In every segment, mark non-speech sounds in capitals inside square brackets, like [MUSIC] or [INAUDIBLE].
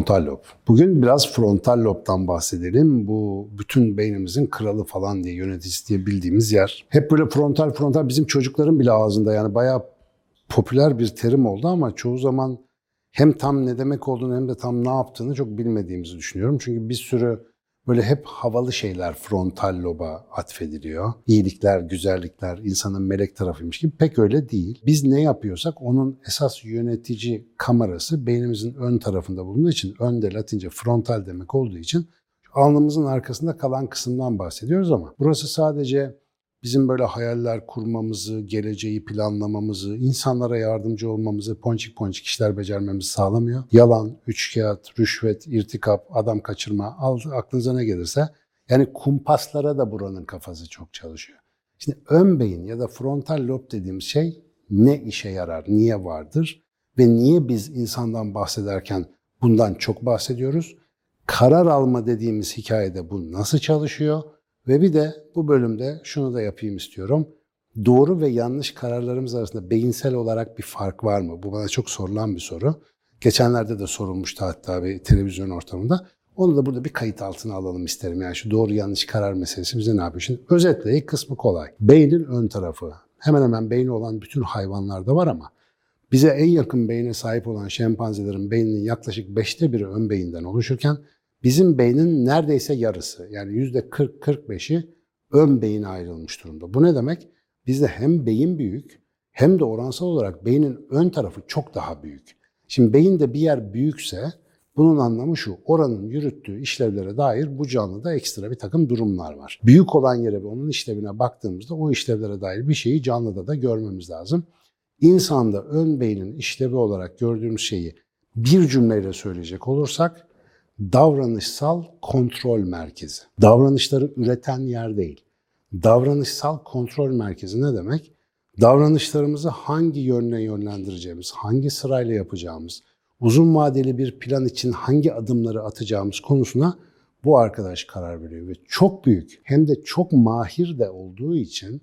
Frontal lob. Bugün biraz frontal lobdan bahsedelim. Bu bütün beynimizin kralı falan diye yöneticisi diye bildiğimiz yer. Hep böyle frontal frontal bizim çocukların bile ağzında yani bayağı popüler bir terim oldu ama çoğu zaman hem tam ne demek olduğunu hem de tam ne yaptığını çok bilmediğimizi düşünüyorum. Çünkü bir sürü böyle hep havalı şeyler frontal loba atfediliyor. İyilikler, güzellikler, insanın melek tarafıymış gibi pek öyle değil. Biz ne yapıyorsak onun esas yönetici kamerası beynimizin ön tarafında bulunduğu için, önde latince frontal demek olduğu için alnımızın arkasında kalan kısımdan bahsediyoruz ama burası sadece bizim böyle hayaller kurmamızı, geleceği planlamamızı, insanlara yardımcı olmamızı, ponçik ponçik işler becermemizi sağlamıyor. Yalan, üçkağıt, rüşvet, irtikap, adam kaçırma, aklınıza ne gelirse. Yani kumpaslara da buranın kafası çok çalışıyor. Şimdi ön beyin ya da frontal lob dediğimiz şey ne işe yarar, niye vardır ve niye biz insandan bahsederken bundan çok bahsediyoruz? Karar alma dediğimiz hikayede bu nasıl çalışıyor? Ve bir de bu bölümde şunu da yapayım istiyorum. Doğru ve yanlış kararlarımız arasında beyinsel olarak bir fark var mı? Bu bana çok sorulan bir soru. Geçenlerde de sorulmuştu hatta bir televizyon ortamında. Onu da burada bir kayıt altına alalım isterim. Yani şu doğru yanlış karar meselesi bize ne yapıyor? Şimdi özetle ilk kısmı kolay. Beynin ön tarafı. Hemen hemen beyni olan bütün hayvanlarda var ama bize en yakın beyne sahip olan şempanzelerin beyninin yaklaşık beşte biri ön beyinden oluşurken Bizim beynin neredeyse yarısı yani yüzde 40-45'i ön beyine ayrılmış durumda. Bu ne demek? Bizde hem beyin büyük hem de oransal olarak beynin ön tarafı çok daha büyük. Şimdi beyinde bir yer büyükse bunun anlamı şu, oranın yürüttüğü işlevlere dair bu canlıda ekstra bir takım durumlar var. Büyük olan yere ve onun işlevine baktığımızda o işlevlere dair bir şeyi canlıda da görmemiz lazım. İnsanda ön beynin işlevi olarak gördüğümüz şeyi bir cümleyle söyleyecek olursak davranışsal kontrol merkezi. Davranışları üreten yer değil. Davranışsal kontrol merkezi ne demek? Davranışlarımızı hangi yönle yönlendireceğimiz, hangi sırayla yapacağımız, uzun vadeli bir plan için hangi adımları atacağımız konusuna bu arkadaş karar veriyor ve çok büyük hem de çok mahir de olduğu için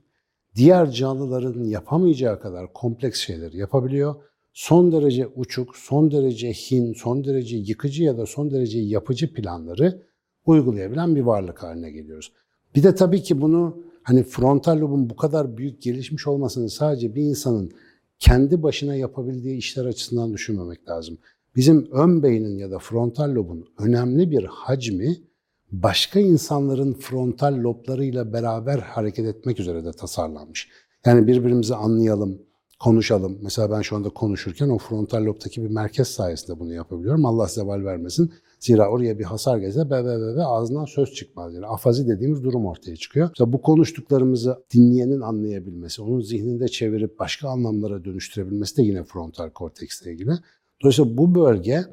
diğer canlıların yapamayacağı kadar kompleks şeyleri yapabiliyor son derece uçuk, son derece hin, son derece yıkıcı ya da son derece yapıcı planları uygulayabilen bir varlık haline geliyoruz. Bir de tabii ki bunu hani frontal lobun bu kadar büyük gelişmiş olmasını sadece bir insanın kendi başına yapabildiği işler açısından düşünmemek lazım. Bizim ön beynin ya da frontal lobun önemli bir hacmi başka insanların frontal loblarıyla beraber hareket etmek üzere de tasarlanmış. Yani birbirimizi anlayalım, konuşalım. Mesela ben şu anda konuşurken o frontal lobdaki bir merkez sayesinde bunu yapabiliyorum. Allah zeval vermesin. Zira oraya bir hasar gelse be be be be ağzından söz çıkmaz. Yani afazi dediğimiz durum ortaya çıkıyor. Mesela bu konuştuklarımızı dinleyenin anlayabilmesi, onun zihninde çevirip başka anlamlara dönüştürebilmesi de yine frontal korteksle ilgili. Dolayısıyla bu bölge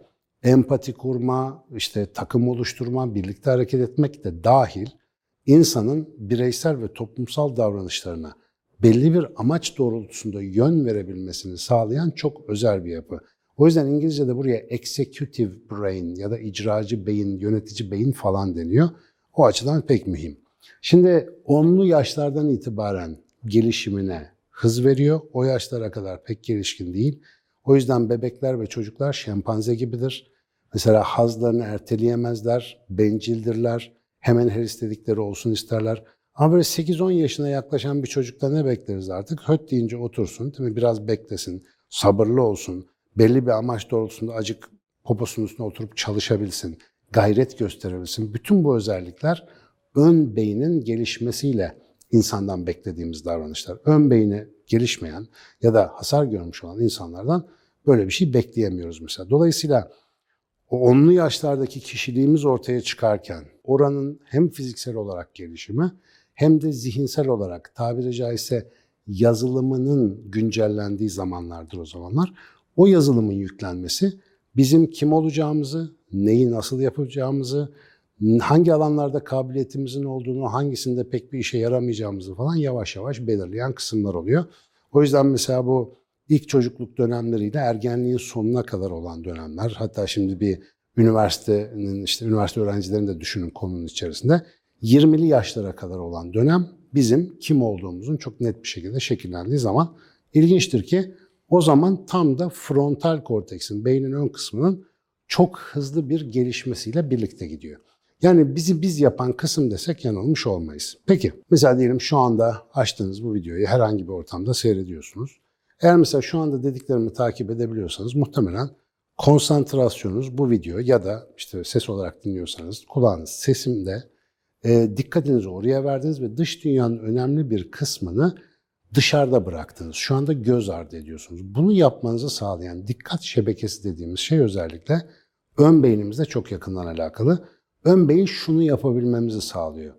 empati kurma, işte takım oluşturma, birlikte hareket etmek de dahil insanın bireysel ve toplumsal davranışlarına belli bir amaç doğrultusunda yön verebilmesini sağlayan çok özel bir yapı. O yüzden İngilizce'de buraya executive brain ya da icracı beyin, yönetici beyin falan deniyor. O açıdan pek mühim. Şimdi onlu yaşlardan itibaren gelişimine hız veriyor. O yaşlara kadar pek gelişkin değil. O yüzden bebekler ve çocuklar şempanze gibidir. Mesela hazlarını erteleyemezler, bencildirler, hemen her istedikleri olsun isterler. Ama böyle 8-10 yaşına yaklaşan bir çocukta ne bekleriz artık? Höt deyince otursun, değil mi? biraz beklesin, sabırlı olsun, belli bir amaç doğrultusunda acık poposunun üstüne oturup çalışabilsin, gayret gösterebilsin. Bütün bu özellikler ön beynin gelişmesiyle insandan beklediğimiz davranışlar. Ön beyni gelişmeyen ya da hasar görmüş olan insanlardan böyle bir şey bekleyemiyoruz mesela. Dolayısıyla o onlu yaşlardaki kişiliğimiz ortaya çıkarken oranın hem fiziksel olarak gelişimi hem de zihinsel olarak tabiri caizse yazılımının güncellendiği zamanlardır o zamanlar. O yazılımın yüklenmesi bizim kim olacağımızı, neyi nasıl yapacağımızı, hangi alanlarda kabiliyetimizin olduğunu, hangisinde pek bir işe yaramayacağımızı falan yavaş yavaş belirleyen kısımlar oluyor. O yüzden mesela bu ilk çocukluk dönemleriyle ergenliğin sonuna kadar olan dönemler, hatta şimdi bir üniversitenin işte üniversite öğrencilerini de düşünün konunun içerisinde 20'li yaşlara kadar olan dönem bizim kim olduğumuzun çok net bir şekilde şekillendiği zaman ilginçtir ki o zaman tam da frontal korteksin, beynin ön kısmının çok hızlı bir gelişmesiyle birlikte gidiyor. Yani bizi biz yapan kısım desek yanılmış olmayız. Peki mesela diyelim şu anda açtığınız bu videoyu herhangi bir ortamda seyrediyorsunuz. Eğer mesela şu anda dediklerimi takip edebiliyorsanız muhtemelen konsantrasyonunuz bu video ya da işte ses olarak dinliyorsanız kulağınız sesimde e, dikkatinizi oraya verdiniz ve dış dünyanın önemli bir kısmını dışarıda bıraktınız. Şu anda göz ardı ediyorsunuz. Bunu yapmanızı sağlayan dikkat şebekesi dediğimiz şey özellikle ön beynimizle çok yakından alakalı. Ön beyin şunu yapabilmemizi sağlıyor.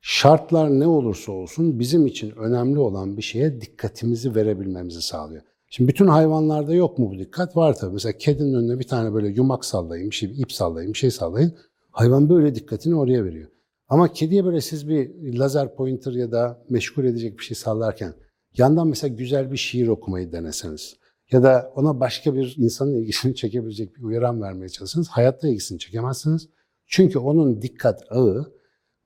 Şartlar ne olursa olsun bizim için önemli olan bir şeye dikkatimizi verebilmemizi sağlıyor. Şimdi bütün hayvanlarda yok mu bu dikkat? Var tabii. Mesela kedinin önüne bir tane böyle yumak sallayın, bir şey, ip sallayın, bir şey sallayın. Hayvan böyle dikkatini oraya veriyor. Ama kediye böyle siz bir lazer pointer ya da meşgul edecek bir şey sallarken yandan mesela güzel bir şiir okumayı deneseniz ya da ona başka bir insanın ilgisini [LAUGHS] çekebilecek bir uyaran vermeye çalışsanız hayatta ilgisini çekemezsiniz. Çünkü onun dikkat ağı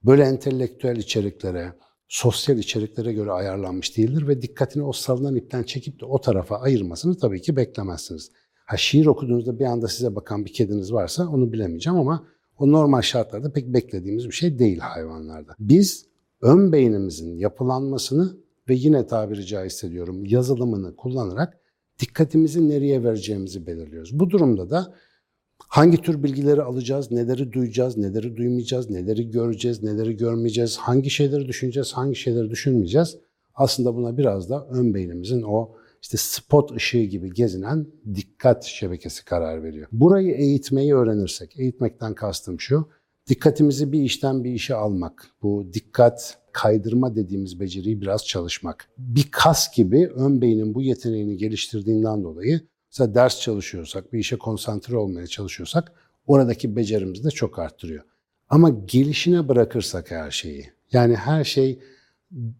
böyle entelektüel içeriklere, sosyal içeriklere göre ayarlanmış değildir ve dikkatini o salınan ipten çekip de o tarafa ayırmasını tabii ki beklemezsiniz. Ha şiir okuduğunuzda bir anda size bakan bir kediniz varsa onu bilemeyeceğim ama o normal şartlarda pek beklediğimiz bir şey değil hayvanlarda. Biz ön beynimizin yapılanmasını ve yine tabiri caizse diyorum yazılımını kullanarak dikkatimizi nereye vereceğimizi belirliyoruz. Bu durumda da hangi tür bilgileri alacağız, neleri duyacağız, neleri duymayacağız, neleri göreceğiz, neleri görmeyeceğiz, hangi şeyleri düşüneceğiz, hangi şeyleri düşünmeyeceğiz. Aslında buna biraz da ön beynimizin o işte spot ışığı gibi gezinen dikkat şebekesi karar veriyor. Burayı eğitmeyi öğrenirsek, eğitmekten kastım şu, dikkatimizi bir işten bir işe almak, bu dikkat kaydırma dediğimiz beceriyi biraz çalışmak. Bir kas gibi ön beynin bu yeteneğini geliştirdiğinden dolayı mesela ders çalışıyorsak, bir işe konsantre olmaya çalışıyorsak oradaki becerimizi de çok arttırıyor. Ama gelişine bırakırsak her şeyi, yani her şey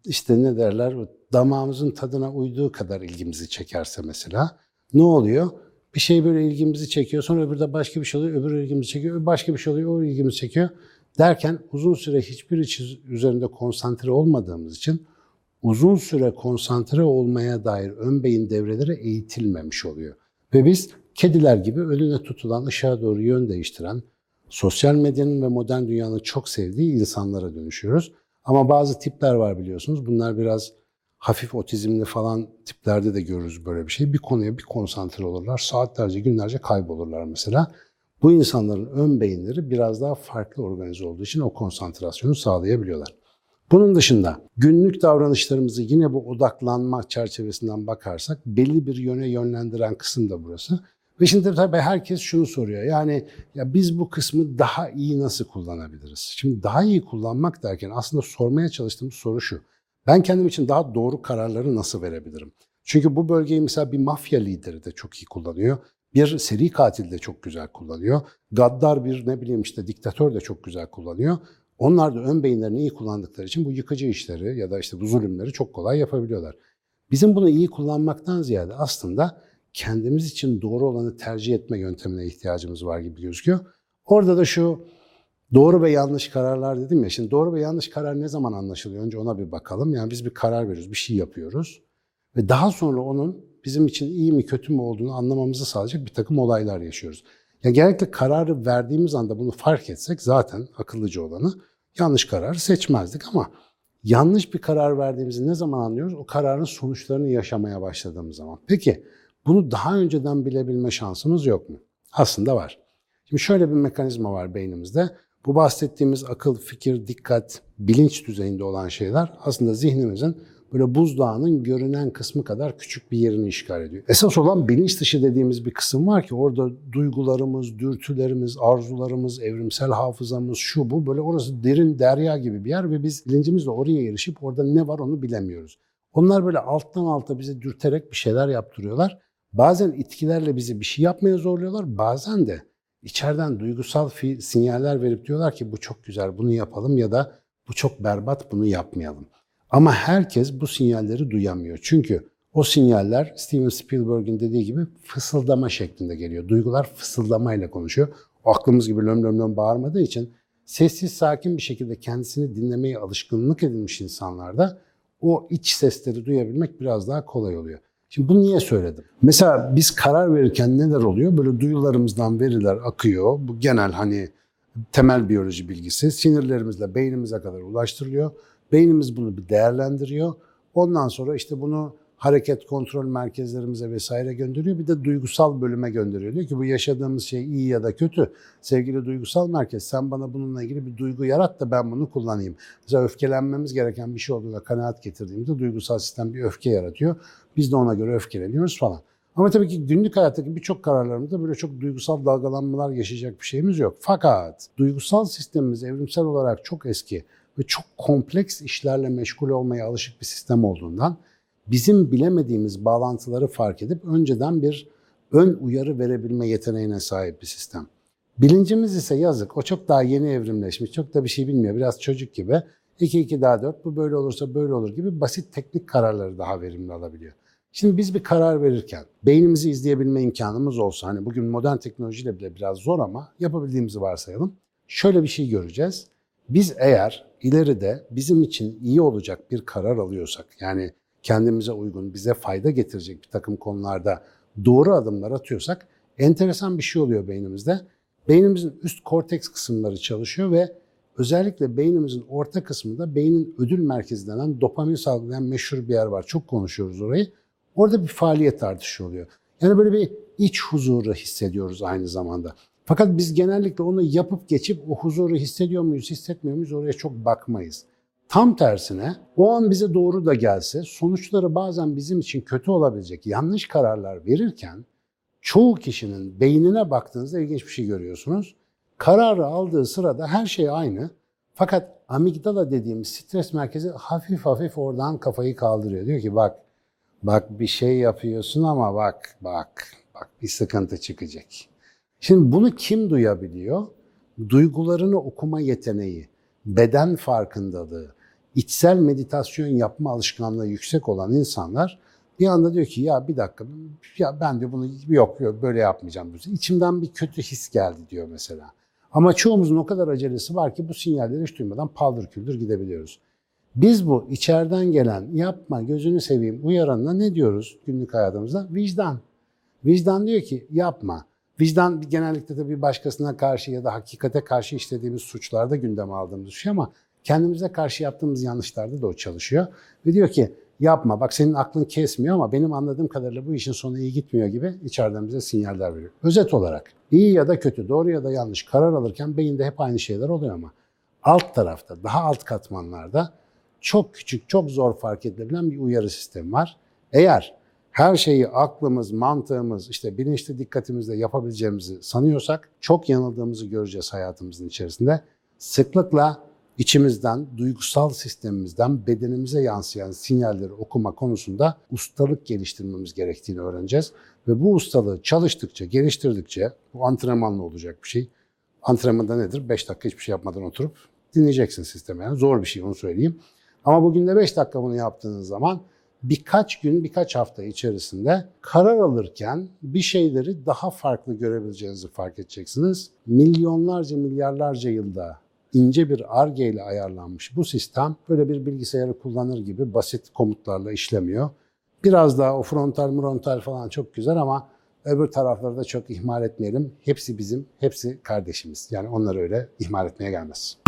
işte ne derler damağımızın tadına uyduğu kadar ilgimizi çekerse mesela ne oluyor? Bir şey böyle ilgimizi çekiyor sonra öbürü de başka bir şey oluyor, öbürü ilgimizi çekiyor, başka bir şey oluyor, o ilgimizi çekiyor. Derken uzun süre hiçbir iş üzerinde konsantre olmadığımız için uzun süre konsantre olmaya dair ön beyin devreleri eğitilmemiş oluyor. Ve biz kediler gibi önüne tutulan, ışığa doğru yön değiştiren, sosyal medyanın ve modern dünyanın çok sevdiği insanlara dönüşüyoruz. Ama bazı tipler var biliyorsunuz. Bunlar biraz hafif otizmli falan tiplerde de görürüz böyle bir şey. Bir konuya bir konsantre olurlar. Saatlerce, günlerce kaybolurlar mesela. Bu insanların ön beyinleri biraz daha farklı organize olduğu için o konsantrasyonu sağlayabiliyorlar. Bunun dışında günlük davranışlarımızı yine bu odaklanma çerçevesinden bakarsak belli bir yöne yönlendiren kısım da burası. Ve şimdi tabii herkes şunu soruyor. Yani ya biz bu kısmı daha iyi nasıl kullanabiliriz? Şimdi daha iyi kullanmak derken aslında sormaya çalıştığımız soru şu. Ben kendim için daha doğru kararları nasıl verebilirim? Çünkü bu bölgeyi mesela bir mafya lideri de çok iyi kullanıyor. Bir seri katil de çok güzel kullanıyor. Gaddar bir ne bileyim işte diktatör de çok güzel kullanıyor. Onlar da ön beyinlerini iyi kullandıkları için bu yıkıcı işleri ya da işte bu zulümleri çok kolay yapabiliyorlar. Bizim bunu iyi kullanmaktan ziyade aslında kendimiz için doğru olanı tercih etme yöntemine ihtiyacımız var gibi gözüküyor. Orada da şu doğru ve yanlış kararlar dedim ya. Şimdi doğru ve yanlış karar ne zaman anlaşılıyor? Önce ona bir bakalım. Yani biz bir karar veriyoruz, bir şey yapıyoruz. Ve daha sonra onun bizim için iyi mi kötü mü olduğunu anlamamızı sağlayacak bir takım olaylar yaşıyoruz. Ya genellikle kararı verdiğimiz anda bunu fark etsek zaten akıllıca olanı yanlış kararı seçmezdik ama yanlış bir karar verdiğimizi ne zaman anlıyoruz? O kararın sonuçlarını yaşamaya başladığımız zaman. Peki bunu daha önceden bilebilme şansımız yok mu? Aslında var. Şimdi şöyle bir mekanizma var beynimizde. Bu bahsettiğimiz akıl, fikir, dikkat, bilinç düzeyinde olan şeyler aslında zihnimizin böyle buzdağının görünen kısmı kadar küçük bir yerini işgal ediyor. Esas olan bilinç dışı dediğimiz bir kısım var ki orada duygularımız, dürtülerimiz, arzularımız, evrimsel hafızamız, şu bu böyle orası derin derya gibi bir yer ve biz bilincimizle oraya erişip orada ne var onu bilemiyoruz. Onlar böyle alttan alta bizi dürterek bir şeyler yaptırıyorlar. Bazen itkilerle bizi bir şey yapmaya zorluyorlar. Bazen de içeriden duygusal sinyaller verip diyorlar ki bu çok güzel bunu yapalım ya da bu çok berbat bunu yapmayalım. Ama herkes bu sinyalleri duyamıyor. Çünkü o sinyaller Steven Spielberg'in dediği gibi fısıldama şeklinde geliyor. Duygular fısıldamayla konuşuyor. O aklımız gibi löm löm löm bağırmadığı için sessiz sakin bir şekilde kendisini dinlemeye alışkınlık edilmiş insanlarda o iç sesleri duyabilmek biraz daha kolay oluyor. Şimdi bunu niye söyledim? Mesela biz karar verirken neler oluyor? Böyle duyularımızdan veriler akıyor. Bu genel hani temel biyoloji bilgisi sinirlerimizle beynimize kadar ulaştırılıyor. Beynimiz bunu bir değerlendiriyor. Ondan sonra işte bunu hareket kontrol merkezlerimize vesaire gönderiyor. Bir de duygusal bölüme gönderiyor. Diyor ki bu yaşadığımız şey iyi ya da kötü. Sevgili duygusal merkez sen bana bununla ilgili bir duygu yarat da ben bunu kullanayım. Mesela öfkelenmemiz gereken bir şey olduğunda kanaat getirdiğimizde duygusal sistem bir öfke yaratıyor. Biz de ona göre öfkeleniyoruz falan. Ama tabii ki günlük hayattaki birçok kararlarımızda böyle çok duygusal dalgalanmalar yaşayacak bir şeyimiz yok. Fakat duygusal sistemimiz evrimsel olarak çok eski ve çok kompleks işlerle meşgul olmaya alışık bir sistem olduğundan bizim bilemediğimiz bağlantıları fark edip önceden bir ön uyarı verebilme yeteneğine sahip bir sistem. Bilincimiz ise yazık. O çok daha yeni evrimleşmiş. Çok da bir şey bilmiyor. Biraz çocuk gibi. 2 2 daha 4 bu böyle olursa böyle olur gibi basit teknik kararları daha verimli alabiliyor. Şimdi biz bir karar verirken beynimizi izleyebilme imkanımız olsa hani bugün modern teknolojiyle bile biraz zor ama yapabildiğimizi varsayalım. Şöyle bir şey göreceğiz. Biz eğer ileride bizim için iyi olacak bir karar alıyorsak yani kendimize uygun, bize fayda getirecek bir takım konularda doğru adımlar atıyorsak enteresan bir şey oluyor beynimizde. Beynimizin üst korteks kısımları çalışıyor ve özellikle beynimizin orta kısmında beynin ödül merkezi denen dopamin salgılayan meşhur bir yer var. Çok konuşuyoruz orayı. Orada bir faaliyet artışı oluyor. Yani böyle bir iç huzuru hissediyoruz aynı zamanda. Fakat biz genellikle onu yapıp geçip o huzuru hissediyor muyuz, hissetmiyor muyuz oraya çok bakmayız. Tam tersine o an bize doğru da gelse sonuçları bazen bizim için kötü olabilecek yanlış kararlar verirken çoğu kişinin beynine baktığınızda ilginç bir şey görüyorsunuz. Kararı aldığı sırada her şey aynı. Fakat amigdala dediğimiz stres merkezi hafif hafif oradan kafayı kaldırıyor. Diyor ki bak bak bir şey yapıyorsun ama bak bak bak bir sıkıntı çıkacak. Şimdi bunu kim duyabiliyor? Duygularını okuma yeteneği, beden farkındalığı, içsel meditasyon yapma alışkanlığı yüksek olan insanlar bir anda diyor ki ya bir dakika ya ben de bunu yok, böyle yapmayacağım. İçimden bir kötü his geldi diyor mesela. Ama çoğumuzun o kadar acelesi var ki bu sinyalleri hiç duymadan paldır küldür gidebiliyoruz. Biz bu içeriden gelen yapma gözünü seveyim uyaranına ne diyoruz günlük hayatımızda? Vicdan. Vicdan diyor ki yapma. Vicdan genellikle de bir başkasına karşı ya da hakikate karşı işlediğimiz suçlarda gündeme aldığımız şey ama kendimize karşı yaptığımız yanlışlarda da o çalışıyor. Ve diyor ki yapma bak senin aklın kesmiyor ama benim anladığım kadarıyla bu işin sonu iyi gitmiyor gibi içeriden bize sinyaller veriyor. Özet olarak iyi ya da kötü, doğru ya da yanlış karar alırken beyinde hep aynı şeyler oluyor ama alt tarafta, daha alt katmanlarda çok küçük, çok zor fark edilebilen bir uyarı sistemi var. Eğer her şeyi aklımız, mantığımız, işte bilinçli dikkatimizle yapabileceğimizi sanıyorsak çok yanıldığımızı göreceğiz hayatımızın içerisinde. Sıklıkla içimizden, duygusal sistemimizden bedenimize yansıyan sinyalleri okuma konusunda ustalık geliştirmemiz gerektiğini öğreneceğiz. Ve bu ustalığı çalıştıkça, geliştirdikçe, bu antrenmanla olacak bir şey. Antrenmanda nedir? 5 dakika hiçbir şey yapmadan oturup dinleyeceksin sistemi. Yani zor bir şey onu söyleyeyim. Ama bugün de 5 dakika bunu yaptığınız zaman birkaç gün, birkaç hafta içerisinde karar alırken bir şeyleri daha farklı görebileceğinizi fark edeceksiniz. Milyonlarca, milyarlarca yılda ince bir arge ile ayarlanmış bu sistem böyle bir bilgisayarı kullanır gibi basit komutlarla işlemiyor. Biraz daha o frontal frontal falan çok güzel ama öbür tarafları da çok ihmal etmeyelim. Hepsi bizim, hepsi kardeşimiz. Yani onları öyle ihmal etmeye gelmez.